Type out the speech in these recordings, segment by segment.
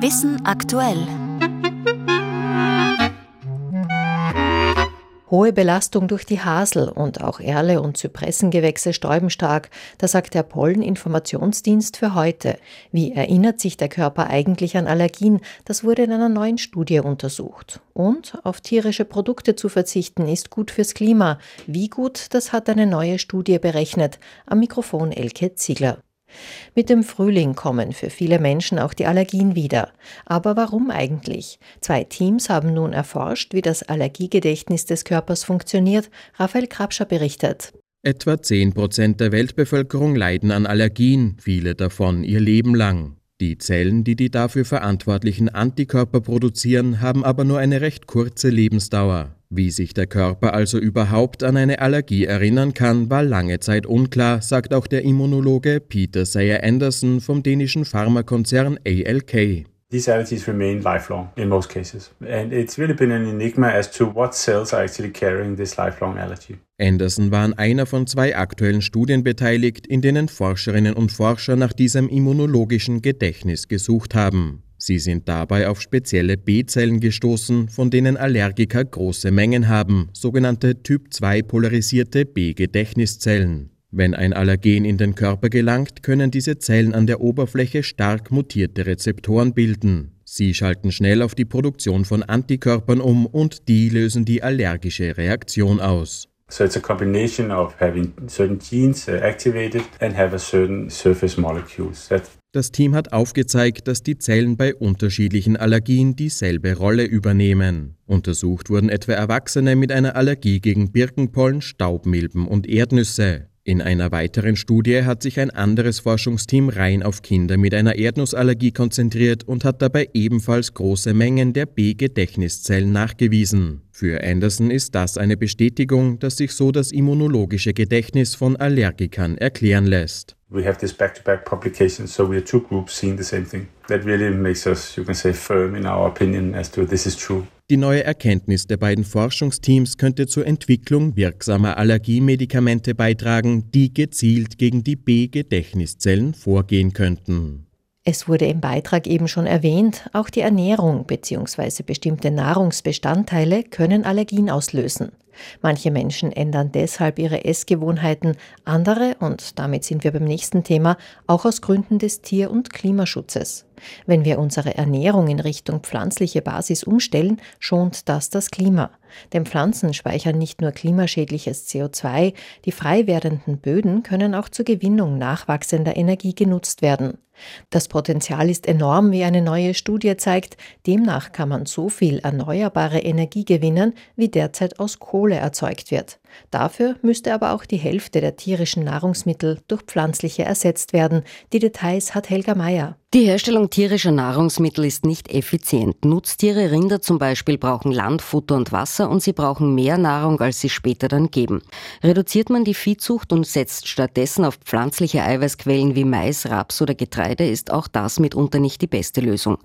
Wissen aktuell. Hohe Belastung durch die Hasel und auch Erle und Zypressengewächse stäuben stark, das sagt der Polleninformationsdienst für heute. Wie erinnert sich der Körper eigentlich an Allergien? Das wurde in einer neuen Studie untersucht. Und auf tierische Produkte zu verzichten ist gut fürs Klima. Wie gut, das hat eine neue Studie berechnet. Am Mikrofon Elke Ziegler. Mit dem Frühling kommen für viele Menschen auch die Allergien wieder. Aber warum eigentlich? Zwei Teams haben nun erforscht, wie das Allergiegedächtnis des Körpers funktioniert. Raphael Krabscher berichtet. Etwa 10 Prozent der Weltbevölkerung leiden an Allergien, viele davon ihr Leben lang. Die Zellen, die die dafür verantwortlichen Antikörper produzieren, haben aber nur eine recht kurze Lebensdauer. Wie sich der Körper also überhaupt an eine Allergie erinnern kann, war lange Zeit unklar, sagt auch der Immunologe Peter Sayer Anderson vom dänischen Pharmakonzern ALK. These allergies remain lifelong in most cases. And it's really been an enigma as to what cells are actually carrying this lifelong allergy. Anderson war an einer von zwei aktuellen Studien beteiligt, in denen Forscherinnen und Forscher nach diesem immunologischen Gedächtnis gesucht haben. Sie sind dabei auf spezielle B-Zellen gestoßen, von denen Allergiker große Mengen haben, sogenannte Typ 2 polarisierte B-Gedächtniszellen. Wenn ein Allergen in den Körper gelangt, können diese Zellen an der Oberfläche stark mutierte Rezeptoren bilden. Sie schalten schnell auf die Produktion von Antikörpern um und die lösen die allergische Reaktion aus. So it's a combination of having certain genes uh, activated and have a certain surface molecules that das Team hat aufgezeigt, dass die Zellen bei unterschiedlichen Allergien dieselbe Rolle übernehmen. Untersucht wurden etwa Erwachsene mit einer Allergie gegen Birkenpollen, Staubmilben und Erdnüsse. In einer weiteren Studie hat sich ein anderes Forschungsteam rein auf Kinder mit einer Erdnussallergie konzentriert und hat dabei ebenfalls große Mengen der B-Gedächtniszellen nachgewiesen. Für Anderson ist das eine Bestätigung, dass sich so das immunologische Gedächtnis von Allergikern erklären lässt. We have this back-to-back publication, so we are two groups seeing the same thing. That really makes us, you can say, firm in our opinion as to this is true. Die neue Erkenntnis der beiden Forschungsteams könnte zur Entwicklung wirksamer Allergiemedikamente beitragen, die gezielt gegen die B-Gedächtniszellen vorgehen könnten. Es wurde im Beitrag eben schon erwähnt, auch die Ernährung bzw. bestimmte Nahrungsbestandteile können Allergien auslösen. Manche Menschen ändern deshalb ihre Essgewohnheiten, andere, und damit sind wir beim nächsten Thema, auch aus Gründen des Tier- und Klimaschutzes. Wenn wir unsere Ernährung in Richtung pflanzliche Basis umstellen, schont das das Klima. Denn Pflanzen speichern nicht nur klimaschädliches CO2, die frei werdenden Böden können auch zur Gewinnung nachwachsender Energie genutzt werden. Das Potenzial ist enorm, wie eine neue Studie zeigt. Demnach kann man so viel erneuerbare Energie gewinnen, wie derzeit aus Kohle erzeugt wird. Dafür müsste aber auch die Hälfte der tierischen Nahrungsmittel durch pflanzliche ersetzt werden. Die Details hat Helga Mayer. Die Herstellung tierischer Nahrungsmittel ist nicht effizient. Nutztiere, Rinder zum Beispiel, brauchen Land, Futter und Wasser und sie brauchen mehr Nahrung, als sie später dann geben. Reduziert man die Viehzucht und setzt stattdessen auf pflanzliche Eiweißquellen wie Mais, Raps oder Getreide, ist auch das mitunter nicht die beste Lösung.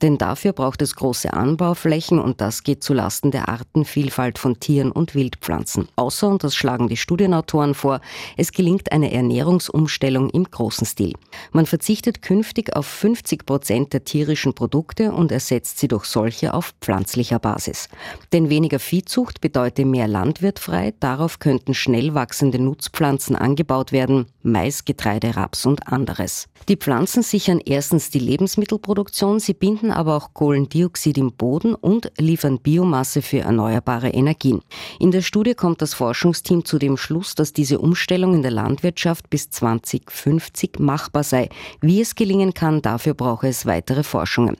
Denn dafür braucht es große Anbauflächen und das geht zulasten der Artenvielfalt von Tieren und Wildpflanzen. Außer, und das schlagen die Studienautoren vor, es gelingt eine Ernährungsumstellung im großen Stil. Man verzichtet künftig auf 50 Prozent der tierischen Produkte und ersetzt sie durch solche auf pflanzlicher Basis. Denn weniger Viehzucht bedeutet mehr Land wird frei, darauf könnten schnell wachsende Nutzpflanzen angebaut werden, Mais, Getreide, Raps und anderes. Die Pflanzen sichern erstens die Lebensmittelproduktion, sie binden aber auch Kohlendioxid im Boden und liefern Biomasse für erneuerbare Energien. In der Studie kommt das Forschungsteam zu dem Schluss, dass diese Umstellung in der Landwirtschaft bis 2050 machbar sei. Wie es gelingen kann, dafür brauche es weitere Forschungen.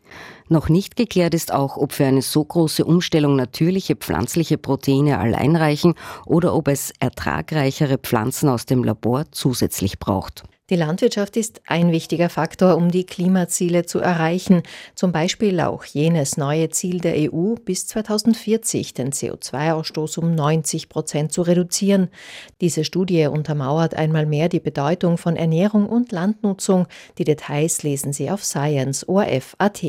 Noch nicht geklärt ist auch, ob für eine so große Umstellung natürliche pflanzliche Proteine allein reichen oder ob es ertragreichere Pflanzen aus dem Labor zusätzlich braucht. Die Landwirtschaft ist ein wichtiger Faktor, um die Klimaziele zu erreichen. Zum Beispiel auch jenes neue Ziel der EU, bis 2040 den CO2-Ausstoß um 90 Prozent zu reduzieren. Diese Studie untermauert einmal mehr die Bedeutung von Ernährung und Landnutzung. Die Details lesen Sie auf Science.orf.at.